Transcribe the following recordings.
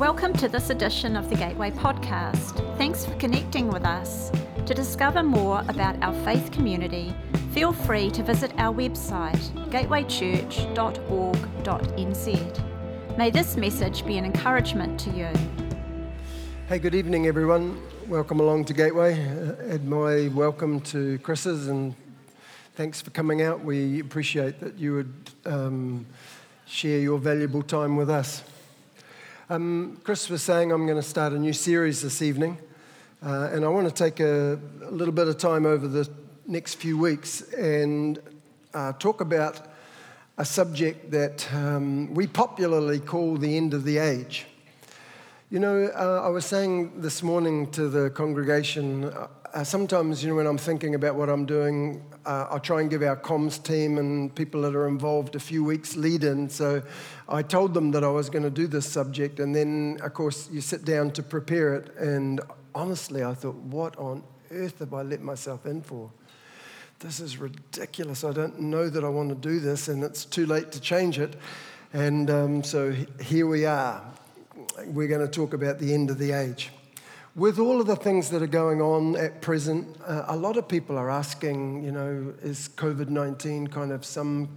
Welcome to this edition of the Gateway Podcast. Thanks for connecting with us. To discover more about our faith community, feel free to visit our website, gatewaychurch.org.nz. May this message be an encouragement to you. Hey, good evening, everyone. Welcome along to Gateway. Uh, add my welcome to Chris's and thanks for coming out. We appreciate that you would um, share your valuable time with us. Um, Chris was saying I'm going to start a new series this evening, uh, and I want to take a, a, little bit of time over the next few weeks and uh, talk about a subject that um, we popularly call the end of the age. You know, uh, I was saying this morning to the congregation, uh, sometimes, you know, when I'm thinking about what I'm doing, uh, I try and give our comms team and people that are involved a few weeks lead in. So I told them that I was going to do this subject, and then, of course, you sit down to prepare it. And honestly, I thought, what on earth have I let myself in for? This is ridiculous. I don't know that I want to do this, and it's too late to change it. And um, so here we are we're going to talk about the end of the age. With all of the things that are going on at present, uh, a lot of people are asking, you know, is COVID 19 kind of some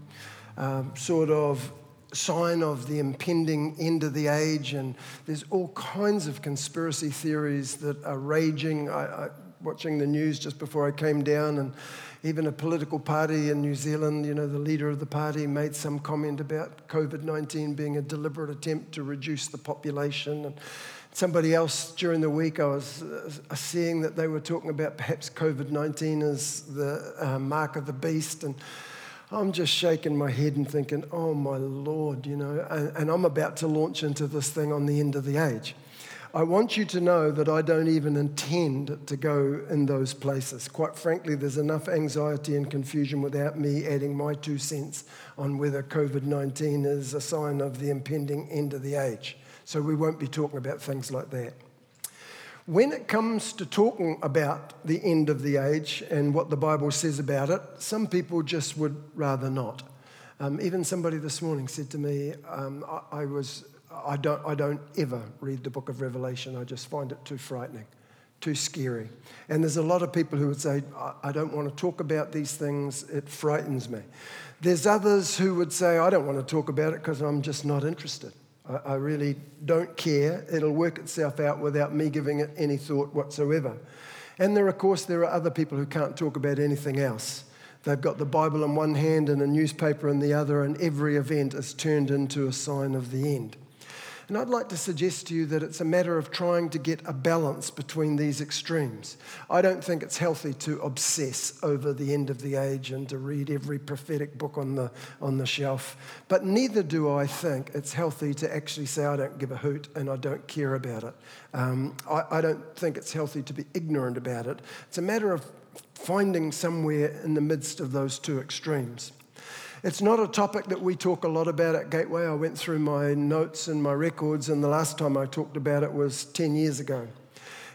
uh, sort of sign of the impending end of the age? And there's all kinds of conspiracy theories that are raging. I, I, watching the news just before I came down, and even a political party in New Zealand, you know, the leader of the party made some comment about COVID 19 being a deliberate attempt to reduce the population. And somebody else during the week, I was uh, seeing that they were talking about perhaps COVID 19 as the uh, mark of the beast. And I'm just shaking my head and thinking, oh my Lord, you know, and, and I'm about to launch into this thing on the end of the age. I want you to know that I don't even intend to go in those places. Quite frankly, there's enough anxiety and confusion without me adding my two cents on whether COVID 19 is a sign of the impending end of the age. So we won't be talking about things like that. When it comes to talking about the end of the age and what the Bible says about it, some people just would rather not. Um, even somebody this morning said to me, um, I, I was I don't, I don't ever read the book of Revelation. I just find it too frightening, too scary. And there's a lot of people who would say, I, I don't want to talk about these things, it frightens me. There's others who would say, I don't want to talk about it because I'm just not interested. I, I really don't care. It'll work itself out without me giving it any thought whatsoever. And there, of course, there are other people who can't talk about anything else. They've got the Bible in one hand and a newspaper in the other, and every event is turned into a sign of the end. And I'd like to suggest to you that it's a matter of trying to get a balance between these extremes. I don't think it's healthy to obsess over the end of the age and to read every prophetic book on the, on the shelf. But neither do I think it's healthy to actually say, I don't give a hoot and I don't care about it. Um, I, I don't think it's healthy to be ignorant about it. It's a matter of finding somewhere in the midst of those two extremes. It's not a topic that we talk a lot about at Gateway. I went through my notes and my records, and the last time I talked about it was 10 years ago.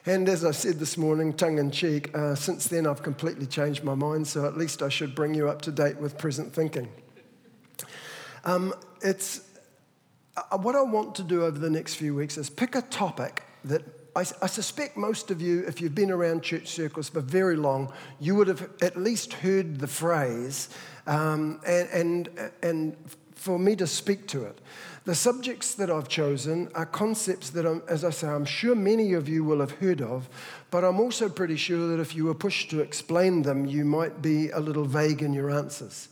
And as I said this morning, tongue in cheek, uh, since then I've completely changed my mind, so at least I should bring you up to date with present thinking. Um, it's, uh, what I want to do over the next few weeks is pick a topic that I, I, suspect most of you, if you've been around church circles for very long, you would have at least heard the phrase um, and, and, and for me to speak to it. The subjects that I've chosen are concepts that, I'm, as I say, I'm sure many of you will have heard of, but I'm also pretty sure that if you were pushed to explain them, you might be a little vague in your answers.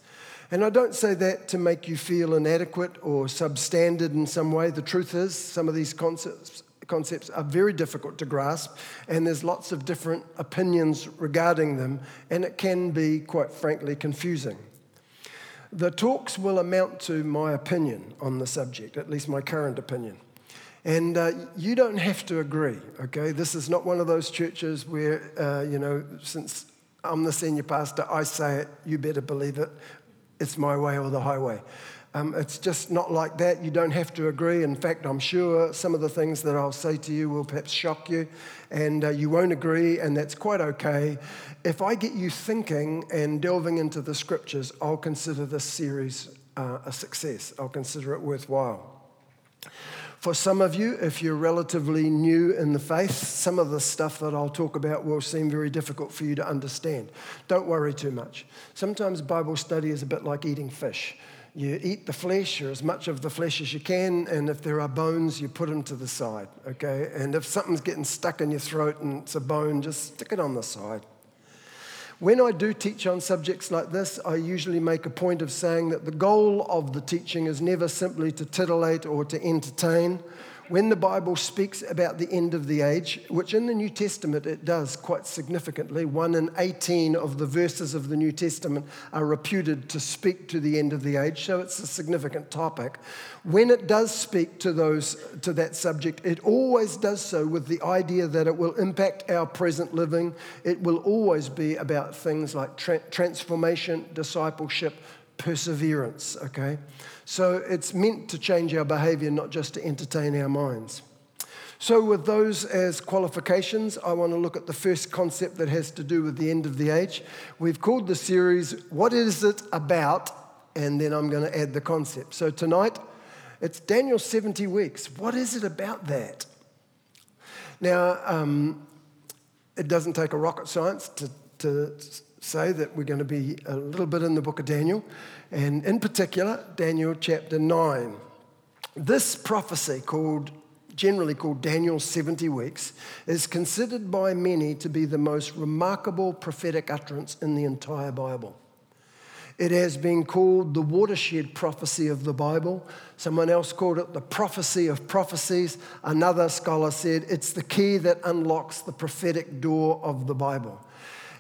And I don't say that to make you feel inadequate or substandard in some way. The truth is, some of these concepts, concepts are very difficult to grasp, and there's lots of different opinions regarding them, and it can be, quite frankly, confusing. The talks will amount to my opinion on the subject, at least my current opinion. And uh, you don't have to agree, okay? This is not one of those churches where, uh, you know, since I'm the senior pastor, I say it, you better believe it. It's my way or the highway. Um, it's just not like that. You don't have to agree. In fact, I'm sure some of the things that I'll say to you will perhaps shock you, and uh, you won't agree, and that's quite okay. If I get you thinking and delving into the scriptures, I'll consider this series uh, a success. I'll consider it worthwhile. For some of you, if you're relatively new in the faith, some of the stuff that I'll talk about will seem very difficult for you to understand. Don't worry too much. Sometimes Bible study is a bit like eating fish. You eat the flesh or as much of the flesh as you can, and if there are bones, you put them to the side, okay? And if something's getting stuck in your throat and it's a bone, just stick it on the side. When I do teach on subjects like this, I usually make a point of saying that the goal of the teaching is never simply to titillate or to entertain when the Bible speaks about the end of the age, which in the New Testament it does quite significantly, one in 18 of the verses of the New Testament are reputed to speak to the end of the age, so it's a significant topic. When it does speak to those to that subject, it always does so with the idea that it will impact our present living. It will always be about things like tra- transformation, discipleship, perseverance, okay? So it's meant to change our behavior, not just to entertain our minds. So, with those as qualifications, I want to look at the first concept that has to do with the end of the age. We've called the series, What is it about? And then I'm going to add the concept. So, tonight, it's Daniel 70 weeks. What is it about that? Now, um, it doesn't take a rocket science to, to say that we're going to be a little bit in the book of Daniel, and in particular, Daniel chapter 9. This prophecy, called generally called Daniel's 70 weeks, is considered by many to be the most remarkable prophetic utterance in the entire Bible. It has been called the watershed prophecy of the Bible. Someone else called it the prophecy of prophecies. Another scholar said it's the key that unlocks the prophetic door of the Bible.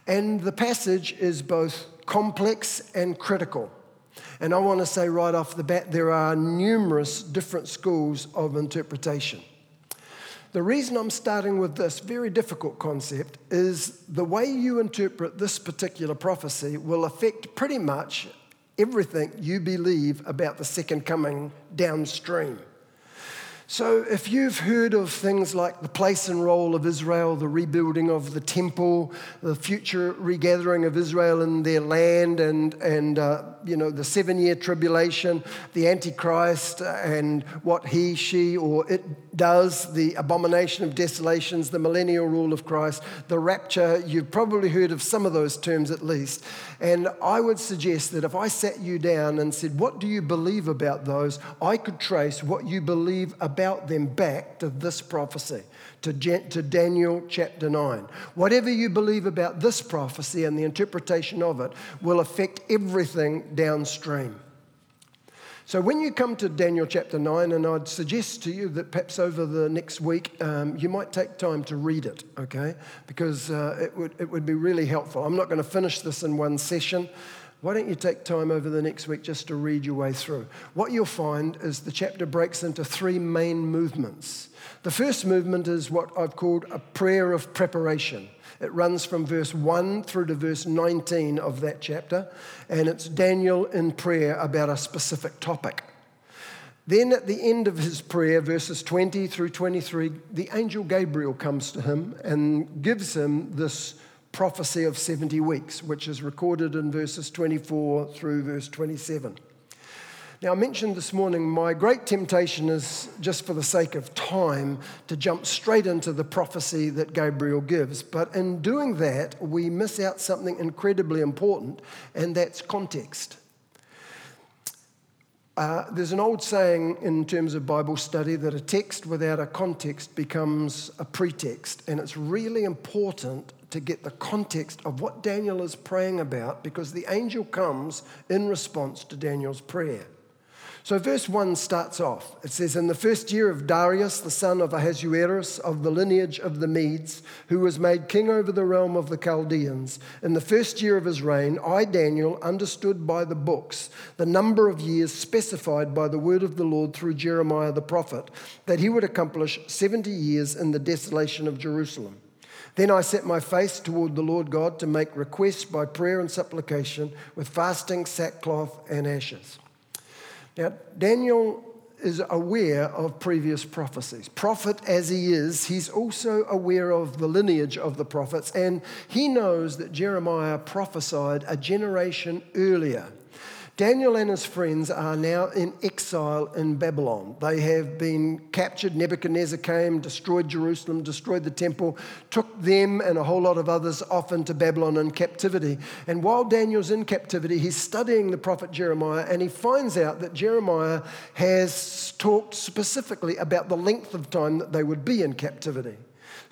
And the passage is both complex and critical. And I want to say right off the bat, there are numerous different schools of interpretation. The reason I'm starting with this very difficult concept is the way you interpret this particular prophecy will affect pretty much everything you believe about the second coming downstream. So, if you've heard of things like the place and role of Israel, the rebuilding of the temple, the future regathering of Israel in their land, and, and uh, you know, the seven year tribulation, the Antichrist, and what he, she, or it does, the abomination of desolations, the millennial rule of Christ, the rapture, you've probably heard of some of those terms at least. And I would suggest that if I sat you down and said, What do you believe about those? I could trace what you believe about them back to this prophecy, to, to Daniel chapter 9. Whatever you believe about this prophecy and the interpretation of it will affect everything downstream. So, when you come to Daniel chapter 9, and I'd suggest to you that perhaps over the next week um, you might take time to read it, okay? Because uh, it, would, it would be really helpful. I'm not going to finish this in one session. Why don't you take time over the next week just to read your way through? What you'll find is the chapter breaks into three main movements. The first movement is what I've called a prayer of preparation. It runs from verse 1 through to verse 19 of that chapter, and it's Daniel in prayer about a specific topic. Then at the end of his prayer, verses 20 through 23, the angel Gabriel comes to him and gives him this prophecy of 70 weeks, which is recorded in verses 24 through verse 27. Now, I mentioned this morning, my great temptation is, just for the sake of time, to jump straight into the prophecy that Gabriel gives. But in doing that, we miss out something incredibly important, and that's context. Uh, there's an old saying in terms of Bible study that a text without a context becomes a pretext, and it's really important to get the context of what Daniel is praying about because the angel comes in response to Daniel's prayer. So, verse 1 starts off. It says, In the first year of Darius, the son of Ahasuerus, of the lineage of the Medes, who was made king over the realm of the Chaldeans, in the first year of his reign, I, Daniel, understood by the books the number of years specified by the word of the Lord through Jeremiah the prophet, that he would accomplish 70 years in the desolation of Jerusalem. Then I set my face toward the Lord God to make requests by prayer and supplication with fasting, sackcloth, and ashes. Now, Daniel is aware of previous prophecies. Prophet as he is, he's also aware of the lineage of the prophets, and he knows that Jeremiah prophesied a generation earlier. Daniel and his friends are now in exile in Babylon. They have been captured. Nebuchadnezzar came, destroyed Jerusalem, destroyed the temple, took them and a whole lot of others off into Babylon in captivity. And while Daniel's in captivity, he's studying the prophet Jeremiah and he finds out that Jeremiah has talked specifically about the length of time that they would be in captivity.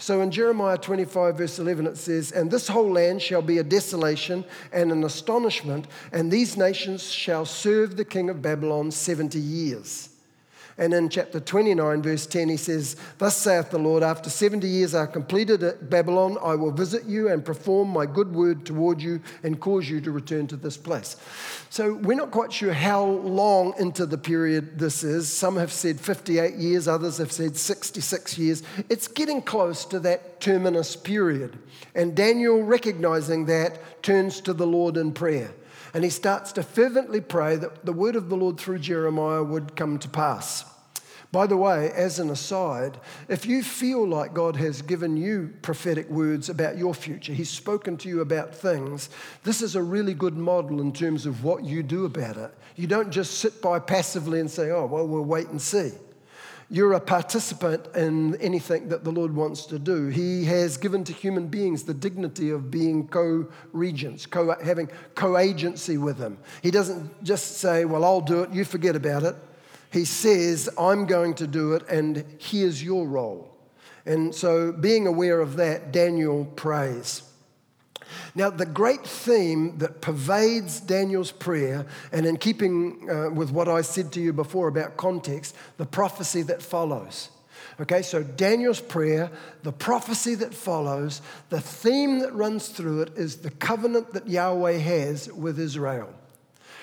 So in Jeremiah 25, verse 11, it says, And this whole land shall be a desolation and an astonishment, and these nations shall serve the king of Babylon 70 years. And in chapter 29, verse 10, he says, Thus saith the Lord, after 70 years are completed at Babylon, I will visit you and perform my good word toward you and cause you to return to this place. So we're not quite sure how long into the period this is. Some have said 58 years, others have said 66 years. It's getting close to that terminus period. And Daniel, recognizing that, turns to the Lord in prayer. And he starts to fervently pray that the word of the Lord through Jeremiah would come to pass. By the way, as an aside, if you feel like God has given you prophetic words about your future, He's spoken to you about things, this is a really good model in terms of what you do about it. You don't just sit by passively and say, oh, well, we'll wait and see. You're a participant in anything that the Lord wants to do. He has given to human beings the dignity of being co regents, co- having co agency with Him. He doesn't just say, Well, I'll do it, you forget about it. He says, I'm going to do it, and here's your role. And so, being aware of that, Daniel prays. Now, the great theme that pervades Daniel's prayer, and in keeping uh, with what I said to you before about context, the prophecy that follows. Okay, so Daniel's prayer, the prophecy that follows, the theme that runs through it is the covenant that Yahweh has with Israel.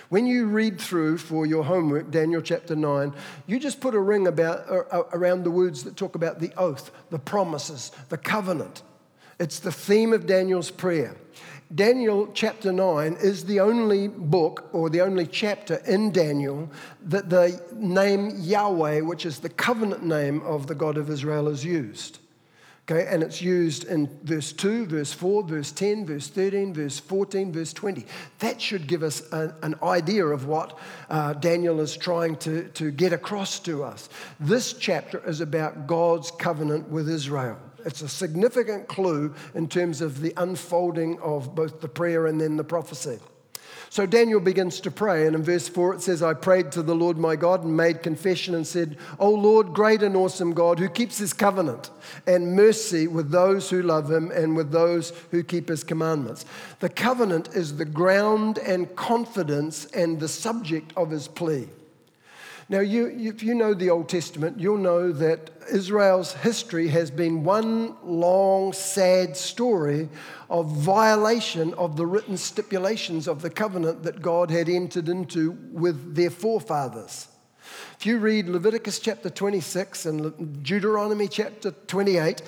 When you read through for your homework, Daniel chapter 9, you just put a ring about, uh, uh around the words that talk about the oath, the promises, the covenant. It's the theme of Daniel's prayer. Daniel chapter 9 is the only book or the only chapter in Daniel that the name Yahweh, which is the covenant name of the God of Israel, is used. Okay, and it's used in verse 2, verse 4, verse 10, verse 13, verse 14, verse 20. That should give us a, an idea of what uh, Daniel is trying to, to get across to us. This chapter is about God's covenant with Israel. It's a significant clue in terms of the unfolding of both the prayer and then the prophecy. So Daniel begins to pray, and in verse 4 it says, I prayed to the Lord my God and made confession and said, O Lord, great and awesome God, who keeps his covenant and mercy with those who love him and with those who keep his commandments. The covenant is the ground and confidence and the subject of his plea. Now, you, if you know the Old Testament, you'll know that Israel's history has been one long, sad story of violation of the written stipulations of the covenant that God had entered into with their forefathers. If you read Leviticus chapter 26 and Deuteronomy chapter 28,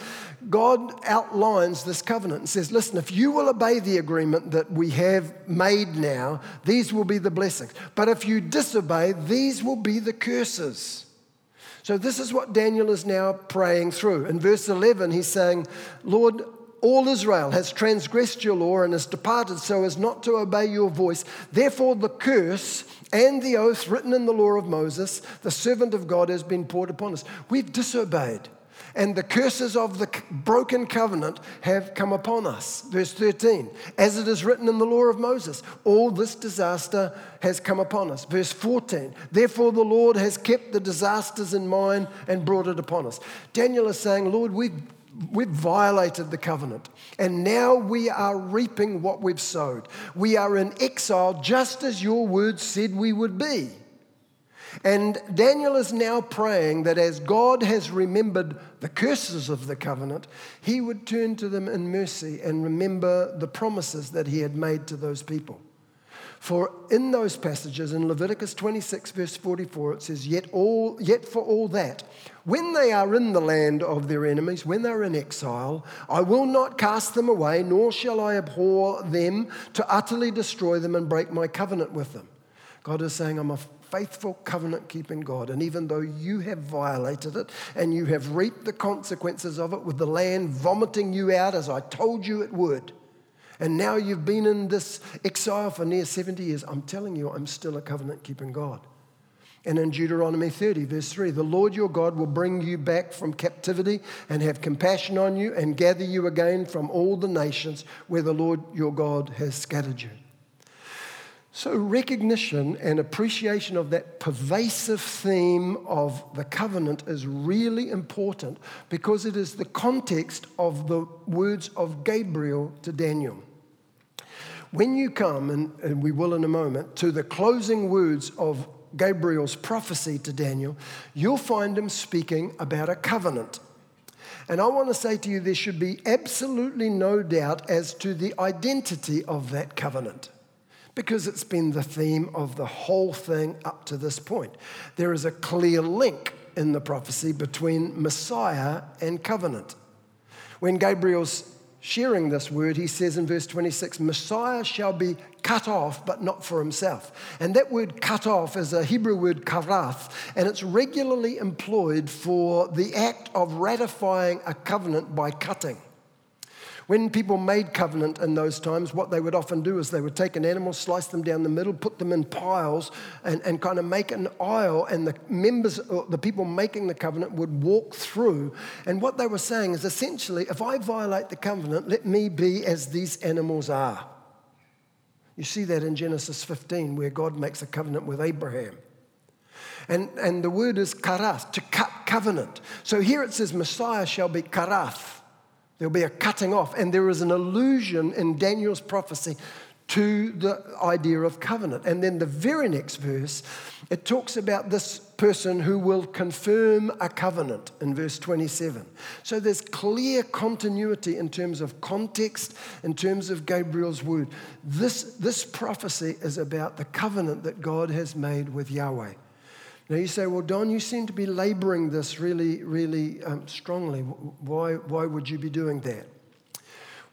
God outlines this covenant and says, Listen, if you will obey the agreement that we have made now, these will be the blessings. But if you disobey, these will be the curses. So, this is what Daniel is now praying through. In verse 11, he's saying, Lord, all Israel has transgressed your law and has departed so as not to obey your voice. Therefore, the curse and the oath written in the law of Moses, the servant of God, has been poured upon us. We've disobeyed and the curses of the broken covenant have come upon us. Verse 13, as it is written in the law of Moses, all this disaster has come upon us. Verse 14, therefore the Lord has kept the disasters in mind and brought it upon us. Daniel is saying, Lord, we've We've violated the covenant, and now we are reaping what we've sowed. We are in exile just as your word said we would be. And Daniel is now praying that as God has remembered the curses of the covenant, he would turn to them in mercy and remember the promises that he had made to those people. For in those passages in Leviticus 26, verse 44, it says, Yet, all, yet for all that, when they are in the land of their enemies, when they're in exile, I will not cast them away, nor shall I abhor them to utterly destroy them and break my covenant with them. God is saying, I'm a faithful covenant keeping God. And even though you have violated it and you have reaped the consequences of it with the land vomiting you out as I told you it would, And now you've been in this exile for near 70 years. I'm telling you, I'm still a covenant keeping God. And in Deuteronomy 30, verse 3, the Lord your God will bring you back from captivity and have compassion on you and gather you again from all the nations where the Lord your God has scattered you. So, recognition and appreciation of that pervasive theme of the covenant is really important because it is the context of the words of Gabriel to Daniel. When you come, and, and we will in a moment, to the closing words of Gabriel's prophecy to Daniel, you'll find him speaking about a covenant. And I want to say to you, there should be absolutely no doubt as to the identity of that covenant because it's been the theme of the whole thing up to this point. There is a clear link in the prophecy between Messiah and covenant. When Gabriel's sharing this word, he says in verse 26 Messiah shall be cut off, but not for himself. And that word cut off is a Hebrew word karath, and it's regularly employed for the act of ratifying a covenant by cutting. When people made covenant in those times, what they would often do is they would take an animal, slice them down the middle, put them in piles, and, and kind of make an aisle, and the members, the people making the covenant would walk through. And what they were saying is essentially, if I violate the covenant, let me be as these animals are. You see that in Genesis 15, where God makes a covenant with Abraham. And, and the word is karath, to cut covenant. So here it says, Messiah shall be karath There'll be a cutting off. And there is an allusion in Daniel's prophecy to the idea of covenant. And then the very next verse, it talks about this person who will confirm a covenant in verse 27. So there's clear continuity in terms of context, in terms of Gabriel's word. This, this prophecy is about the covenant that God has made with Yahweh. Now you say, well, Don, you seem to be laboring this really, really um, strongly. Why, why would you be doing that?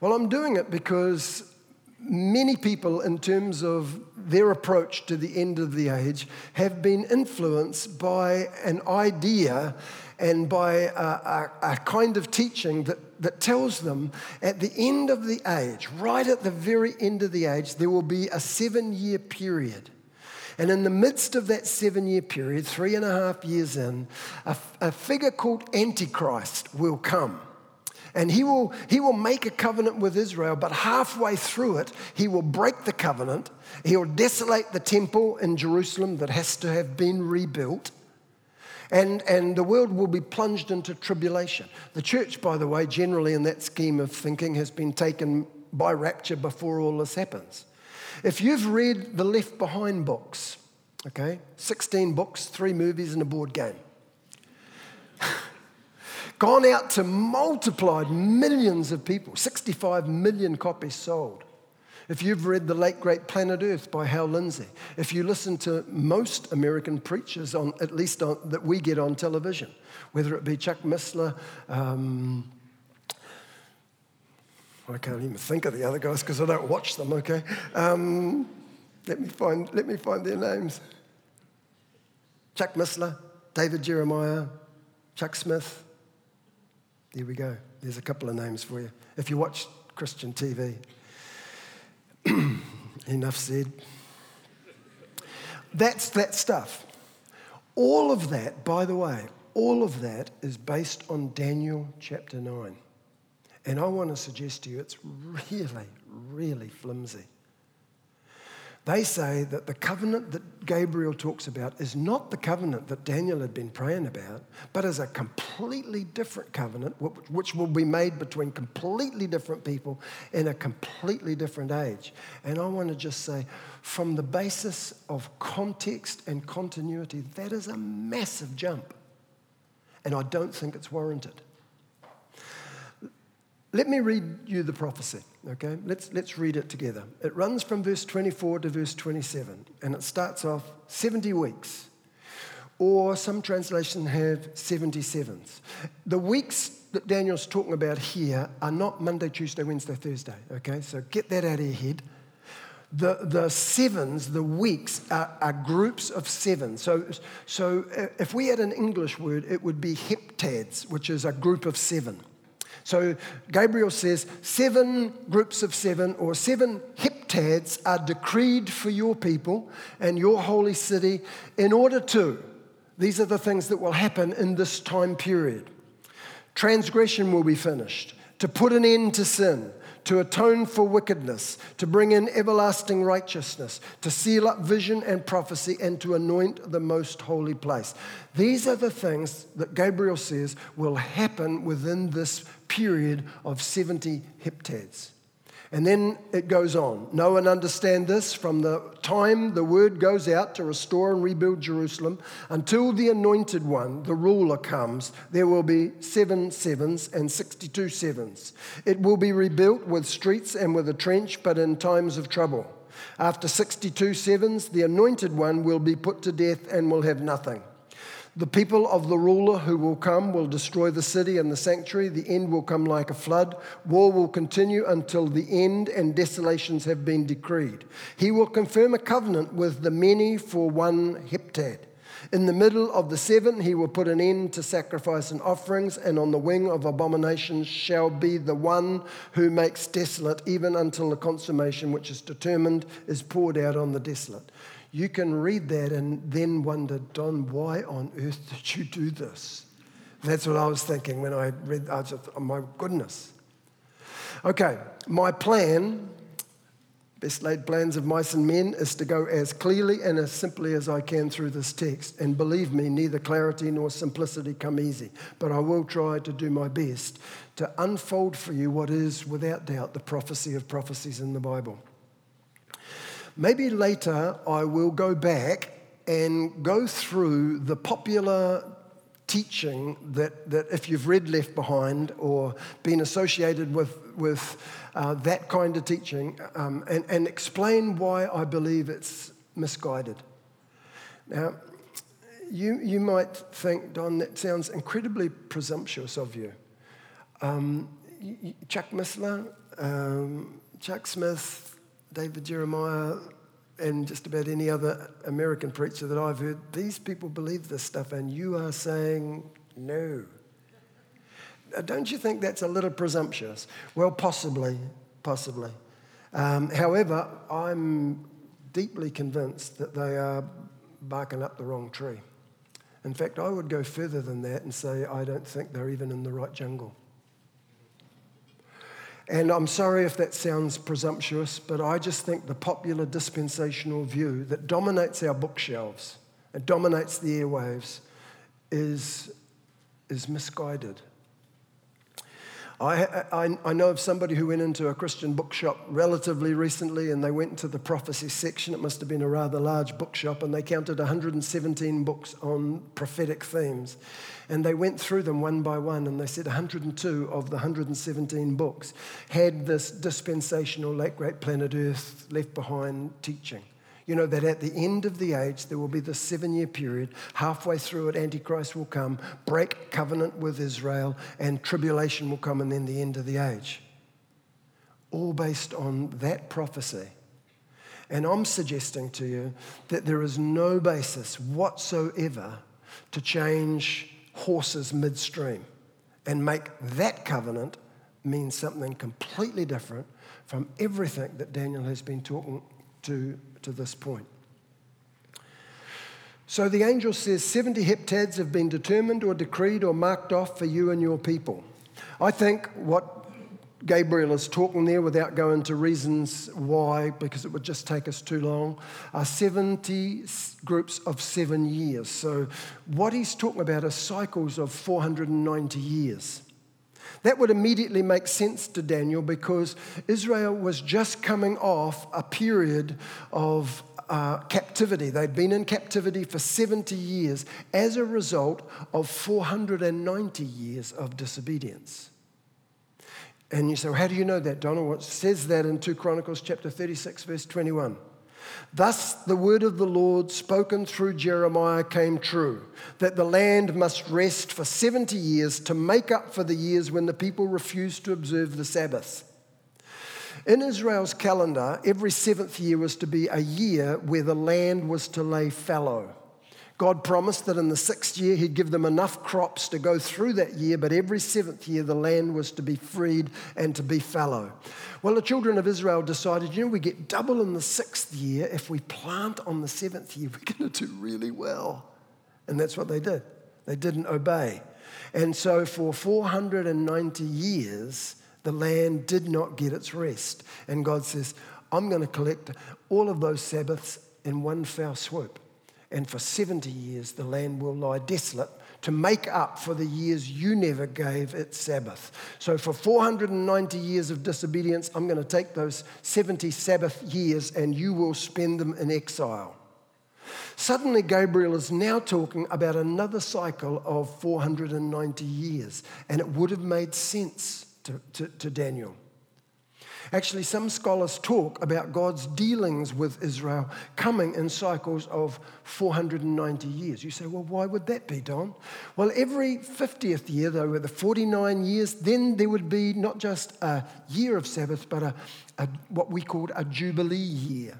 Well, I'm doing it because many people, in terms of their approach to the end of the age, have been influenced by an idea and by a, a, a, kind of teaching that, that tells them at the end of the age, right at the very end of the age, there will be a seven year period and in the midst of that seven year period, three and a half years in, a, a figure called Antichrist will come. And he will, he will make a covenant with Israel, but halfway through it, he will break the covenant. He'll desolate the temple in Jerusalem that has to have been rebuilt. And, and the world will be plunged into tribulation. The church, by the way, generally in that scheme of thinking, has been taken by rapture before all this happens. If you've read the Left Behind books, okay, 16 books, three movies, and a board game, gone out to multiplied millions of people, 65 million copies sold. If you've read The Late Great Planet Earth by Hal Lindsey, if you listen to most American preachers, on, at least on, that we get on television, whether it be Chuck Missler, um, I can't even think of the other guys because I don't watch them, okay? Um, let, me find, let me find their names Chuck Missler, David Jeremiah, Chuck Smith. There we go. There's a couple of names for you. If you watch Christian TV, enough said. That's that stuff. All of that, by the way, all of that is based on Daniel chapter 9. And I want to suggest to you it's really, really flimsy. They say that the covenant that Gabriel talks about is not the covenant that Daniel had been praying about, but is a completely different covenant which will be made between completely different people in a completely different age. And I want to just say, from the basis of context and continuity, that is a massive jump. And I don't think it's warranted. Let me read you the prophecy, okay? Let's, let's read it together. It runs from verse 24 to verse 27, and it starts off 70 weeks, or some translations have 77s. The weeks that Daniel's talking about here are not Monday, Tuesday, Wednesday, Thursday, okay? So get that out of your head. The, the sevens, the weeks, are, are groups of seven. So, so uh, if we had an English word, it would be heptads, which is a group of seven. So Gabriel says seven groups of seven or seven heptads are decreed for your people and your holy city in order to. These are the things that will happen in this time period. Transgression will be finished, to put an end to sin, to atone for wickedness, to bring in everlasting righteousness, to seal up vision and prophecy, and to anoint the most holy place. These are the things that Gabriel says will happen within this period of 70 heptads. And then it goes on. Know and understand this from the time the word goes out to restore and rebuild Jerusalem until the anointed one, the ruler, comes, there will be seven sevens and 62 sevens. It will be rebuilt with streets and with a trench, but in times of trouble. After 62 sevens, the anointed one will be put to death and will have nothing. The people of the ruler who will come will destroy the city and the sanctuary. The end will come like a flood. War will continue until the end and desolations have been decreed. He will confirm a covenant with the many for one heptad. In the middle of the seven, he will put an end to sacrifice and offerings, and on the wing of abominations shall be the one who makes desolate, even until the consummation which is determined is poured out on the desolate. You can read that and then wonder, Don, why on earth did you do this? That's what I was thinking when I read. I just, oh my goodness. Okay, my plan, best laid plans of mice and men, is to go as clearly and as simply as I can through this text. And believe me, neither clarity nor simplicity come easy. But I will try to do my best to unfold for you what is, without doubt, the prophecy of prophecies in the Bible. Maybe later I will go back and go through the popular teaching that, that if you've read Left Behind or been associated with, with uh, that kind of teaching um, and, and explain why I believe it's misguided. Now, you, you might think, Don, that sounds incredibly presumptuous of you. Um, Chuck Missler, um, Chuck Smith, David Jeremiah, and just about any other American preacher that I've heard, these people believe this stuff, and you are saying no. Don't you think that's a little presumptuous? Well, possibly, possibly. Um, however, I'm deeply convinced that they are barking up the wrong tree. In fact, I would go further than that and say I don't think they're even in the right jungle. And I'm sorry if that sounds presumptuous, but I just think the popular dispensational view that dominates our bookshelves and dominates the airwaves is, is misguided. I, I, I, know of somebody who went into a Christian bookshop relatively recently and they went into the prophecy section. It must have been a rather large bookshop and they counted 117 books on prophetic themes. And they went through them one by one and they said 102 of the 117 books had this dispensational late great planet Earth left behind teaching. You know, that at the end of the age, there will be this seven year period. Halfway through it, Antichrist will come, break covenant with Israel, and tribulation will come, and then the end of the age. All based on that prophecy. And I'm suggesting to you that there is no basis whatsoever to change horses midstream and make that covenant mean something completely different from everything that Daniel has been talking to to this point. So the angel says 70 heptads have been determined or decreed or marked off for you and your people. I think what Gabriel is talking there without going to reasons why, because it would just take us too long, are 70 groups of seven years. So, what he's talking about are cycles of 490 years. That would immediately make sense to Daniel because Israel was just coming off a period of uh, captivity. They'd been in captivity for 70 years as a result of 490 years of disobedience. And you say, well, how do you know that, Donald? It says that in 2 Chronicles chapter 36, verse 21. Thus the word of the Lord spoken through Jeremiah came true that the land must rest for 70 years to make up for the years when the people refused to observe the Sabbath. In Israel's calendar, every seventh year was to be a year where the land was to lay fallow. God promised that in the sixth year he'd give them enough crops to go through that year, but every seventh year the land was to be freed and to be fallow. Well, the children of Israel decided, you know, we get double in the sixth year. If we plant on the seventh year, we're going to do really well. And that's what they did. They didn't obey. And so for 490 years, the land did not get its rest. And God says, I'm going to collect all of those Sabbaths in one foul swoop and for 70 years the land will lie desolate to make up for the years you never gave its Sabbath. So, for 490 years of disobedience, I'm going to take those 70 Sabbath years and you will spend them in exile. Suddenly, Gabriel is now talking about another cycle of 490 years, and it would have made sense to, to, to Daniel. Actually, some scholars talk about God's dealings with Israel coming in cycles of 490 years. You say, well, why would that be, Don? Well, every 50th year, though, with the 49 years, then there would be not just a year of Sabbath, but a, a what we called a Jubilee year.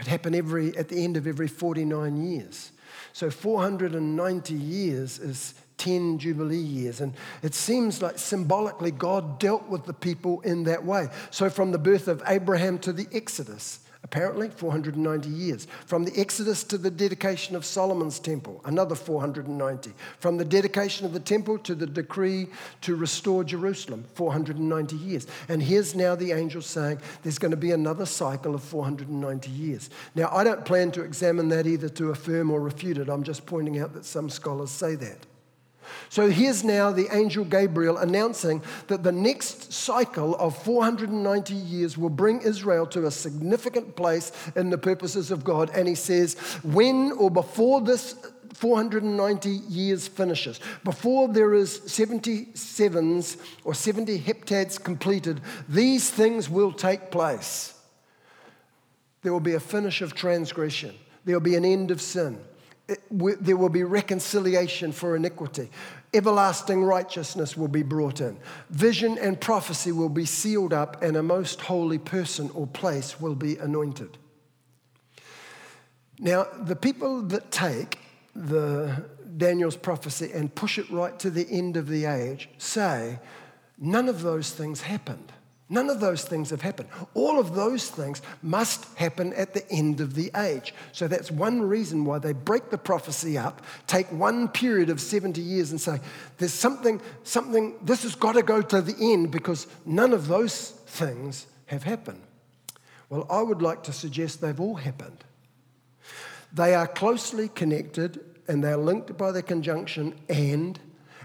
It happened every, at the end of every 49 years. So 490 years is 10 Jubilee years. And it seems like symbolically God dealt with the people in that way. So from the birth of Abraham to the Exodus, apparently 490 years. From the Exodus to the dedication of Solomon's temple, another 490. From the dedication of the temple to the decree to restore Jerusalem, 490 years. And here's now the angel saying there's going to be another cycle of 490 years. Now, I don't plan to examine that either to affirm or refute it. I'm just pointing out that some scholars say that. So here's now the angel Gabriel announcing that the next cycle of 490 years will bring Israel to a significant place in the purposes of God. And he says, when or before this 490 years finishes, before there is 77s or 70 heptads completed, these things will take place. There will be a finish of transgression. There will be an end of sin there will be reconciliation for iniquity. Everlasting righteousness will be brought in. Vision and prophecy will be sealed up, and a most holy person or place will be anointed. Now, the people that take the Daniel's prophecy and push it right to the end of the age say none of those things happened. None of those things have happened. All of those things must happen at the end of the age. So that's one reason why they break the prophecy up, take one period of 70 years and say, there's something, something, this has got to go to the end because none of those things have happened. Well, I would like to suggest they've all happened. They are closely connected and they're linked by the conjunction and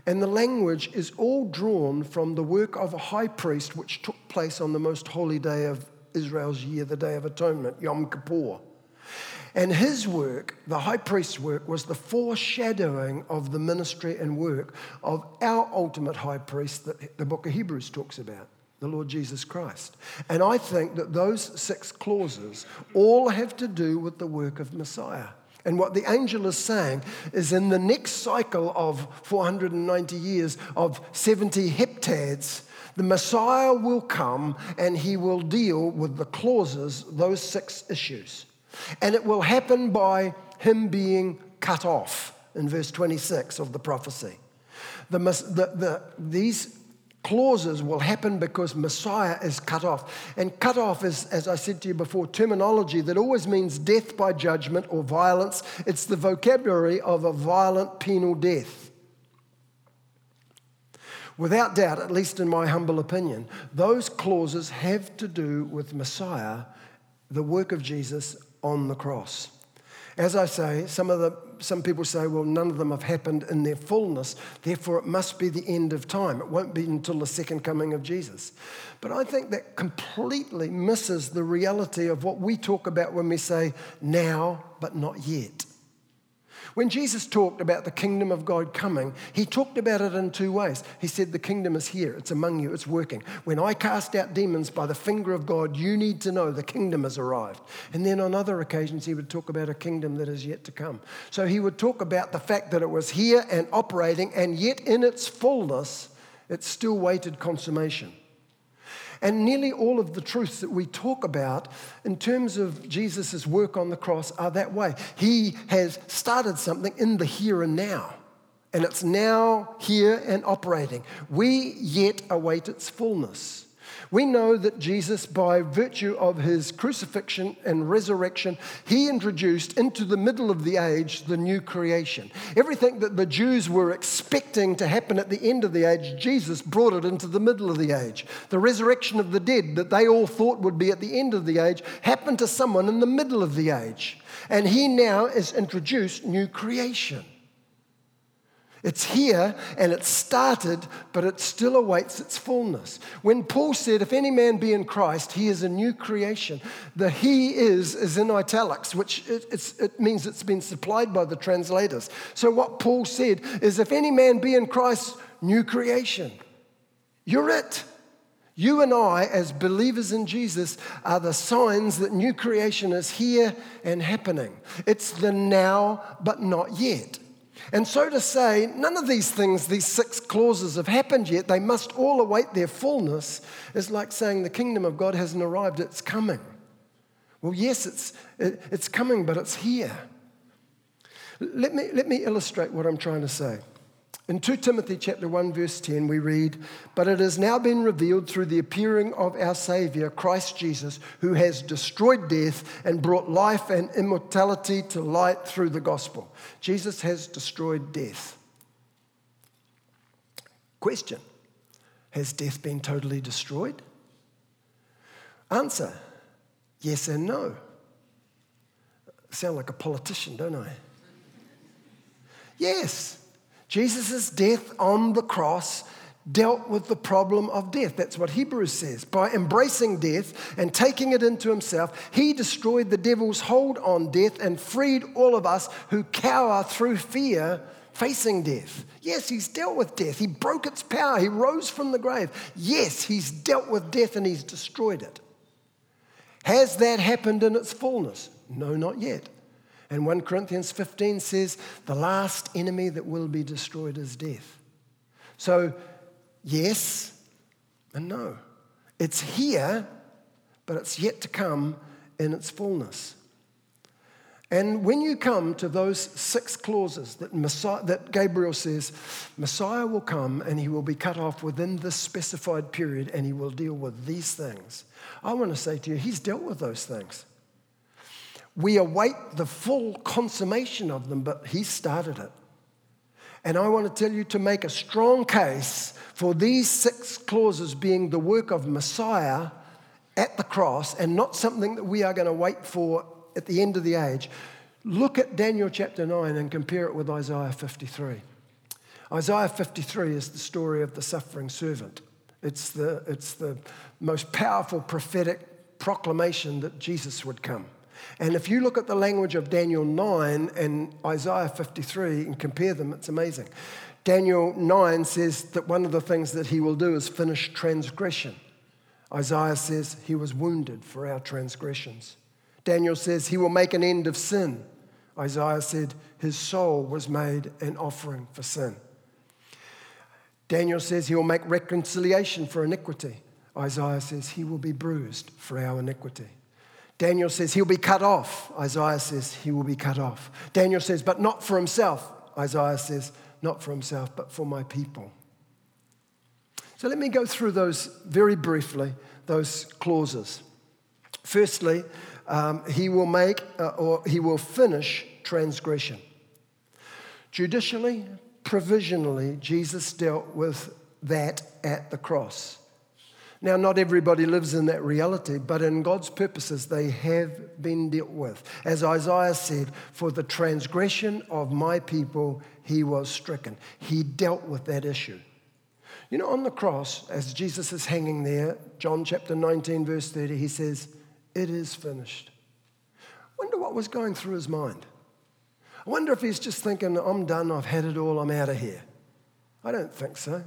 and the language is all drawn from the work of a high priest, which took place on the most holy day of Israel's year, the Day of Atonement, Yom Kippur. And his work, the high priest's work, was the foreshadowing of the ministry and work of our ultimate high priest that the book of Hebrews talks about, the Lord Jesus Christ. And I think that those six clauses all have to do with the work of Messiah. And what the angel is saying is in the next cycle of 490 years of 70 heptads, the Messiah will come and he will deal with the clauses, those six issues. And it will happen by him being cut off in verse 26 of the prophecy. The, the, the, these clauses will happen because Messiah is cut off. And cut off is, as I said to you before, terminology that always means death by judgment or violence. It's the vocabulary of a violent penal death. Without doubt, at least in my humble opinion, those clauses have to do with Messiah, the work of Jesus on the cross. As I say, some, of the, some people say, well, none of them have happened in their fullness, therefore it must be the end of time. It won't be until the second coming of Jesus. But I think that completely misses the reality of what we talk about when we say now, but not yet. When Jesus talked about the kingdom of God coming, he talked about it in two ways. He said, The kingdom is here, it's among you, it's working. When I cast out demons by the finger of God, you need to know the kingdom has arrived. And then on other occasions, he would talk about a kingdom that is yet to come. So he would talk about the fact that it was here and operating, and yet in its fullness, it still waited consummation. And nearly all of the truths that we talk about in terms of Jesus' work on the cross are that way. He has started something in the here and now, and it's now here and operating. We yet await its fullness. We know that Jesus, by virtue of his crucifixion and resurrection, he introduced into the middle of the age the new creation. Everything that the Jews were expecting to happen at the end of the age, Jesus brought it into the middle of the age. The resurrection of the dead that they all thought would be at the end of the age happened to someone in the middle of the age. And he now has introduced new creation. It's here and it's started, but it still awaits its fullness. When Paul said, If any man be in Christ, he is a new creation, the he is is in italics, which it, it means it's been supplied by the translators. So, what Paul said is, If any man be in Christ, new creation. You're it. You and I, as believers in Jesus, are the signs that new creation is here and happening. It's the now, but not yet. And so to say, none of these things, these six clauses, have happened yet, they must all await their fullness, is like saying the kingdom of God hasn't arrived, it's coming. Well, yes, it's, it, it's coming, but it's here. Let me, let me illustrate what I'm trying to say. In 2 Timothy chapter 1 verse 10 we read, "But it has now been revealed through the appearing of our savior Christ Jesus, who has destroyed death and brought life and immortality to light through the gospel." Jesus has destroyed death. Question: Has death been totally destroyed? Answer: Yes and no. I sound like a politician, don't I? Yes. Jesus' death on the cross dealt with the problem of death. That's what Hebrews says. By embracing death and taking it into himself, he destroyed the devil's hold on death and freed all of us who cower through fear facing death. Yes, he's dealt with death. He broke its power. He rose from the grave. Yes, he's dealt with death and he's destroyed it. Has that happened in its fullness? No, not yet. And 1 Corinthians 15 says, the last enemy that will be destroyed is death. So, yes and no. It's here, but it's yet to come in its fullness. And when you come to those six clauses that, Messiah, that Gabriel says, Messiah will come and he will be cut off within this specified period and he will deal with these things. I want to say to you, he's dealt with those things. We await the full consummation of them, but he started it. And I want to tell you to make a strong case for these six clauses being the work of Messiah at the cross and not something that we are going to wait for at the end of the age. Look at Daniel chapter 9 and compare it with Isaiah 53. Isaiah 53 is the story of the suffering servant. It's the, it's the most powerful prophetic proclamation that Jesus would come. And if you look at the language of Daniel 9 and Isaiah 53 and compare them, it's amazing. Daniel 9 says that one of the things that he will do is finish transgression. Isaiah says he was wounded for our transgressions. Daniel says he will make an end of sin. Isaiah said his soul was made an offering for sin. Daniel says he will make reconciliation for iniquity. Isaiah says he will be bruised for our iniquity. Daniel says he'll be cut off. Isaiah says he will be cut off. Daniel says, but not for himself. Isaiah says, not for himself, but for my people. So let me go through those very briefly, those clauses. Firstly, um, he will make uh, or he will finish transgression. Judicially, provisionally, Jesus dealt with that at the cross. Now, not everybody lives in that reality, but in God's purposes, they have been dealt with. As Isaiah said, for the transgression of my people, he was stricken. He dealt with that issue. You know, on the cross, as Jesus is hanging there, John chapter 19, verse 30, he says, It is finished. Wonder what was going through his mind. I wonder if he's just thinking, I'm done, I've had it all, I'm out of here. I don't think so.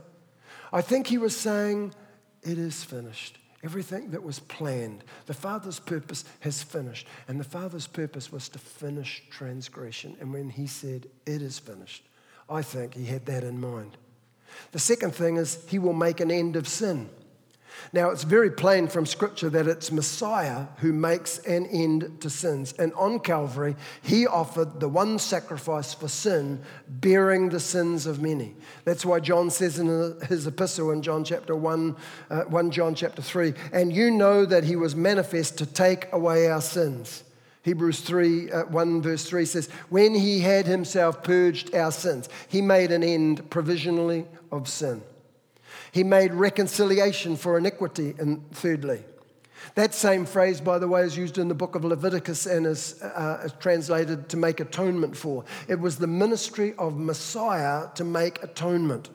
I think he was saying, it is finished. Everything that was planned, the Father's purpose has finished. And the Father's purpose was to finish transgression. And when He said, It is finished, I think He had that in mind. The second thing is, He will make an end of sin. Now, it's very plain from Scripture that it's Messiah who makes an end to sins. And on Calvary, he offered the one sacrifice for sin, bearing the sins of many. That's why John says in his epistle in John chapter 1, uh, 1 John chapter 3, and you know that he was manifest to take away our sins. Hebrews 3, uh, 1 verse 3 says, When he had himself purged our sins, he made an end provisionally of sin. He made reconciliation for iniquity, and thirdly. That same phrase, by the way, is used in the book of Leviticus and is, uh, translated to make atonement for. It was the ministry of Messiah to make atonement.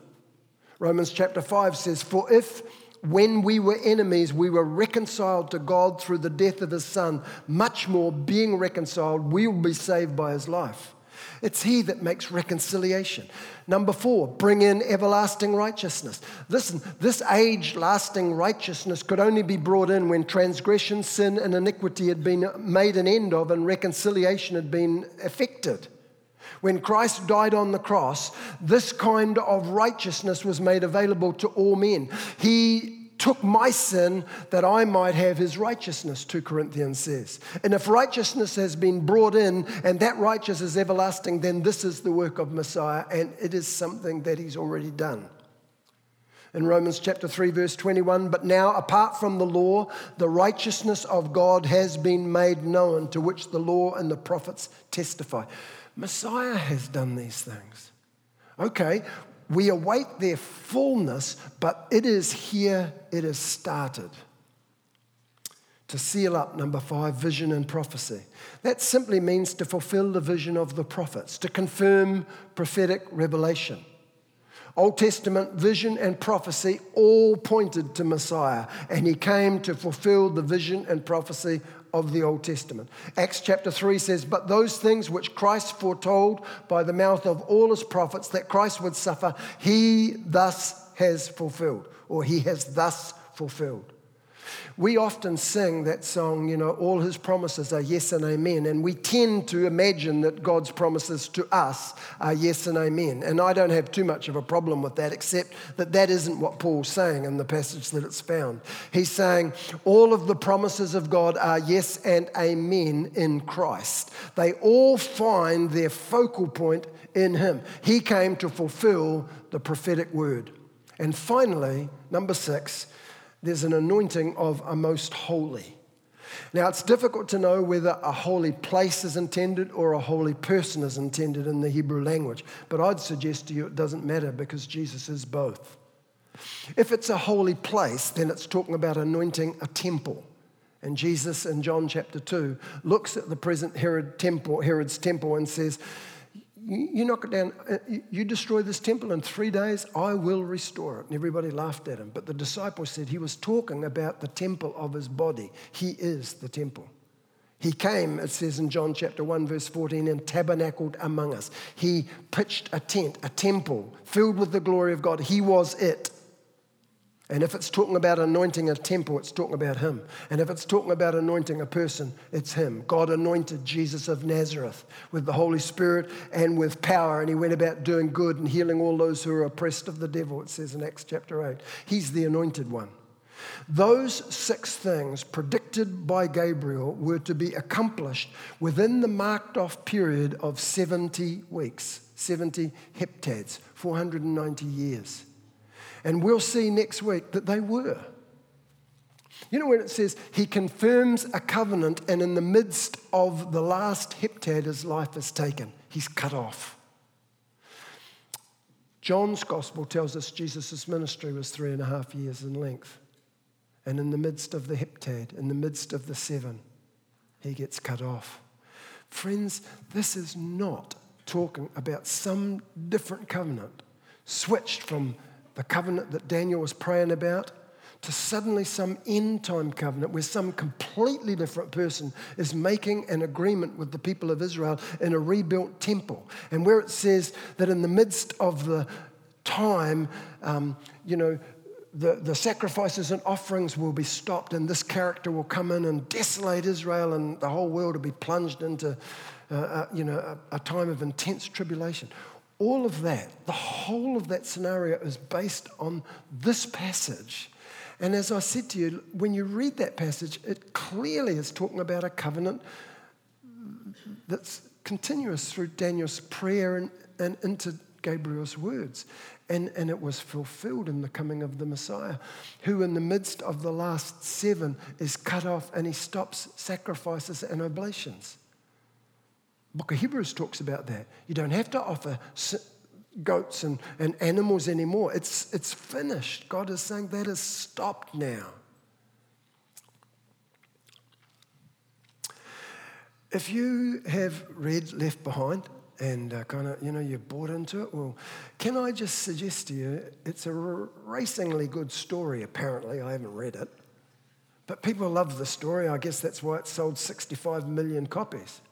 Romans chapter 5 says, For if when we were enemies, we were reconciled to God through the death of his son, much more being reconciled, we will be saved by his life. It's He that makes reconciliation. Number four, bring in everlasting righteousness. Listen, this age lasting righteousness could only be brought in when transgression, sin, and iniquity had been made an end of and reconciliation had been effected. When Christ died on the cross, this kind of righteousness was made available to all men. He took my sin that I might have his righteousness, 2 Corinthians says. And if righteousness has been brought in and that righteousness is everlasting, then this is the work of Messiah and it is something that he's already done. In Romans chapter 3, verse 21, but now apart from the law, the righteousness of God has been made known, to which the law and the prophets testify. Messiah has done these things. Okay, we await their fullness, but it is here, it has started. To seal up, number five, vision and prophecy. That simply means to fulfill the vision of the prophets, to confirm prophetic revelation. Old Testament vision and prophecy all pointed to Messiah, and he came to fulfill the vision and prophecy of the Old Testament. Acts chapter 3 says, But those things which Christ foretold by the mouth of all his prophets that Christ would suffer, he thus has fulfilled, or he has thus fulfilled. We often sing that song, you know, all his promises are yes and amen. And we tend to imagine that God's promises to us are yes and amen. And I don't have too much of a problem with that, except that that isn't what Paul's saying in the passage that it's found. He's saying all of the promises of God are yes and amen in Christ. They all find their focal point in him. He came to fulfill the prophetic word. And finally, number six, there's an anointing of a most holy. Now, it's difficult to know whether a holy place is intended or a holy person is intended in the Hebrew language, but I'd suggest to you it doesn't matter because Jesus is both. If it's a holy place, then it's talking about anointing a temple. And Jesus in John chapter 2 looks at the present Herod temple, Herod's temple and says, you knock it down, uh, you destroy this temple in three days, I will restore it. And everybody laughed at him. But the disciples said he was talking about the temple of his body. He is the temple. He came, it says in John chapter 1, verse 14, and tabernacled among us. He pitched a tent, a temple filled with the glory of God. He was it. And if it's talking about anointing a temple, it's talking about him. And if it's talking about anointing a person, it's him. God anointed Jesus of Nazareth with the Holy Spirit and with power, and he went about doing good and healing all those who are oppressed of the devil, it says in Acts chapter 8. He's the anointed one. Those six things predicted by Gabriel were to be accomplished within the marked off period of 70 weeks, 70 heptads, 490 years. And we'll see next week that they were. You know when it says he confirms a covenant, and in the midst of the last heptad, his life is taken. He's cut off. John's gospel tells us Jesus' ministry was three and a half years in length. And in the midst of the heptad, in the midst of the seven, he gets cut off. Friends, this is not talking about some different covenant switched from the covenant that Daniel was praying about, to suddenly some end time covenant where some completely different person is making an agreement with the people of Israel in a rebuilt temple. And where it says that in the midst of the time, um, you know, the, the sacrifices and offerings will be stopped, and this character will come in and desolate Israel, and the whole world will be plunged into uh, uh, you know, a, a time of intense tribulation. All of that, the whole of that scenario is based on this passage. And as I said to you, when you read that passage, it clearly is talking about a covenant that's continuous through Daniel's prayer and, and into Gabriel's words. And, and it was fulfilled in the coming of the Messiah, who, in the midst of the last seven, is cut off and he stops sacrifices and oblations. Book of Hebrews talks about that. You don't have to offer goats and, and animals anymore. It's, it's finished. God is saying that is stopped now. If you have read Left Behind and uh, kind of, you know, you're bought into it, well, can I just suggest to you, it's a racingly good story, apparently. I haven't read it. But people love the story. I guess that's why it sold 65 million copies.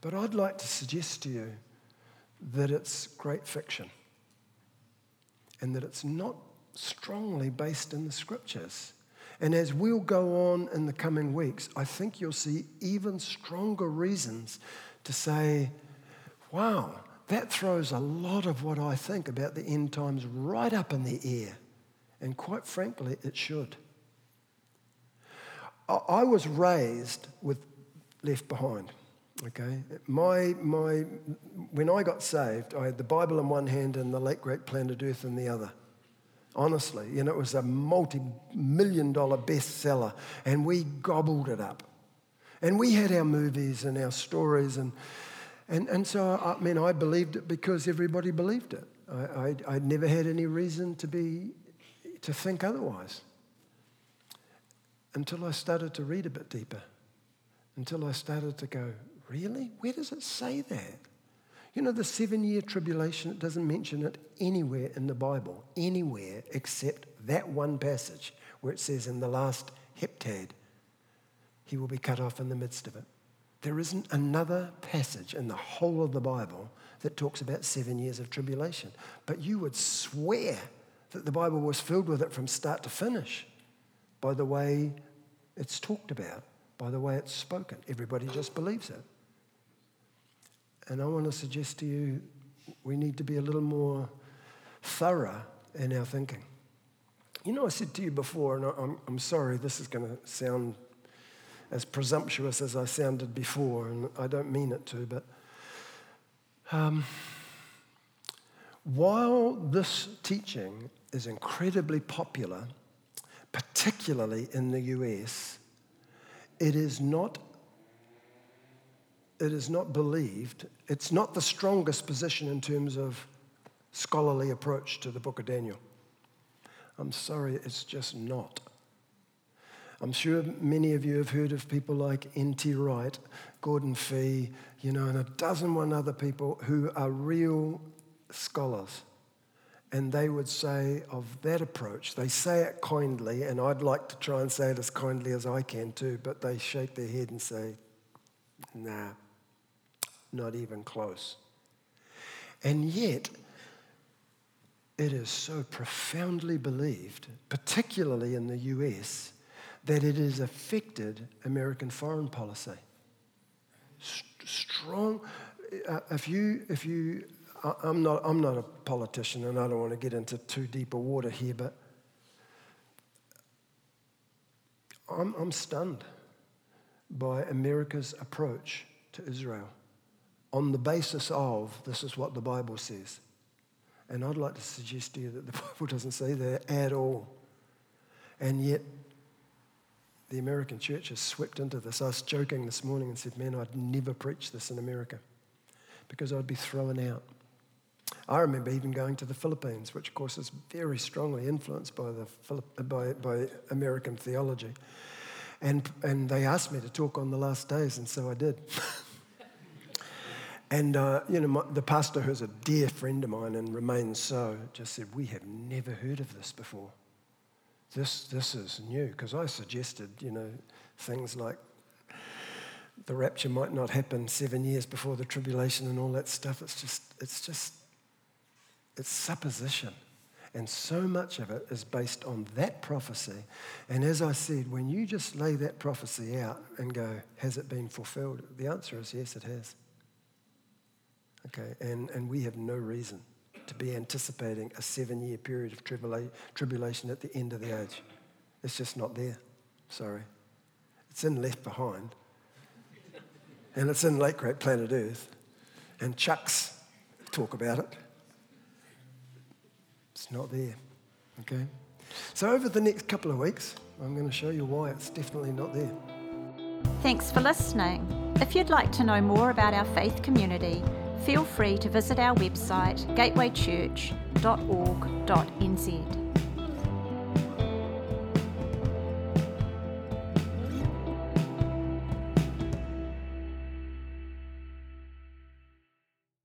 But I'd like to suggest to you that it's great fiction and that it's not strongly based in the scriptures. And as we'll go on in the coming weeks, I think you'll see even stronger reasons to say, wow, that throws a lot of what I think about the end times right up in the air. And quite frankly, it should. I was raised with Left Behind. Okay, my my when I got saved, I had the Bible in one hand and the late great Planet Earth in the other. Honestly, you know, it was a multi-million dollar bestseller, and we gobbled it up. And we had our movies and our stories, and and and so I mean, I believed it because everybody believed it. I I I'd never had any reason to be to think otherwise until I started to read a bit deeper, until I started to go, Really? Where does it say that? You know, the seven year tribulation, it doesn't mention it anywhere in the Bible, anywhere except that one passage where it says in the last heptad, he will be cut off in the midst of it. There isn't another passage in the whole of the Bible that talks about seven years of tribulation. But you would swear that the Bible was filled with it from start to finish by the way it's talked about, by the way it's spoken. Everybody just believes it. And I want to suggest to you we need to be a little more thorough in our thinking. You know, I said to you before, and I'm, I'm sorry, this is going to sound as presumptuous as I sounded before, and I don't mean it to, but um, while this teaching is incredibly popular, particularly in the US, it is not it is not believed, it's not the strongest position in terms of scholarly approach to the book of Daniel. I'm sorry, it's just not. I'm sure many of you have heard of people like N.T. Wright, Gordon Fee, you know, and a dozen one other people who are real scholars. And they would say of that approach, they say it kindly, and I'd like to try and say it as kindly as I can too, but they shake their head and say, nah, not even close. And yet, it is so profoundly believed, particularly in the US, that it has affected American foreign policy. Strong, uh, if you, if you, I'm not, I'm not a politician and I don't want to get into too deep a water here, but I'm, I'm stunned by America's approach to Israel on the basis of this is what the Bible says. And I'd like to suggest to you that the Bible doesn't say that at all. And yet, the American church has swept into this. I was joking this morning and said, Man, I'd never preach this in America because I'd be thrown out. I remember even going to the Philippines, which, of course, is very strongly influenced by, the, by, by American theology. And, and they asked me to talk on the last days, and so I did. And, uh, you know, my, the pastor, who's a dear friend of mine and remains so, just said, We have never heard of this before. This, this is new. Because I suggested, you know, things like the rapture might not happen seven years before the tribulation and all that stuff. It's just, it's just, it's supposition. And so much of it is based on that prophecy. And as I said, when you just lay that prophecy out and go, has it been fulfilled? The answer is yes, it has. Okay, and, and we have no reason to be anticipating a seven year period of tribula- tribulation at the end of the age. It's just not there. Sorry. It's in Left Behind. And it's in Late Great Planet Earth. And Chucks talk about it. It's not there. Okay? So, over the next couple of weeks, I'm going to show you why it's definitely not there. Thanks for listening. If you'd like to know more about our faith community, feel free to visit our website gatewaychurch.org.nz.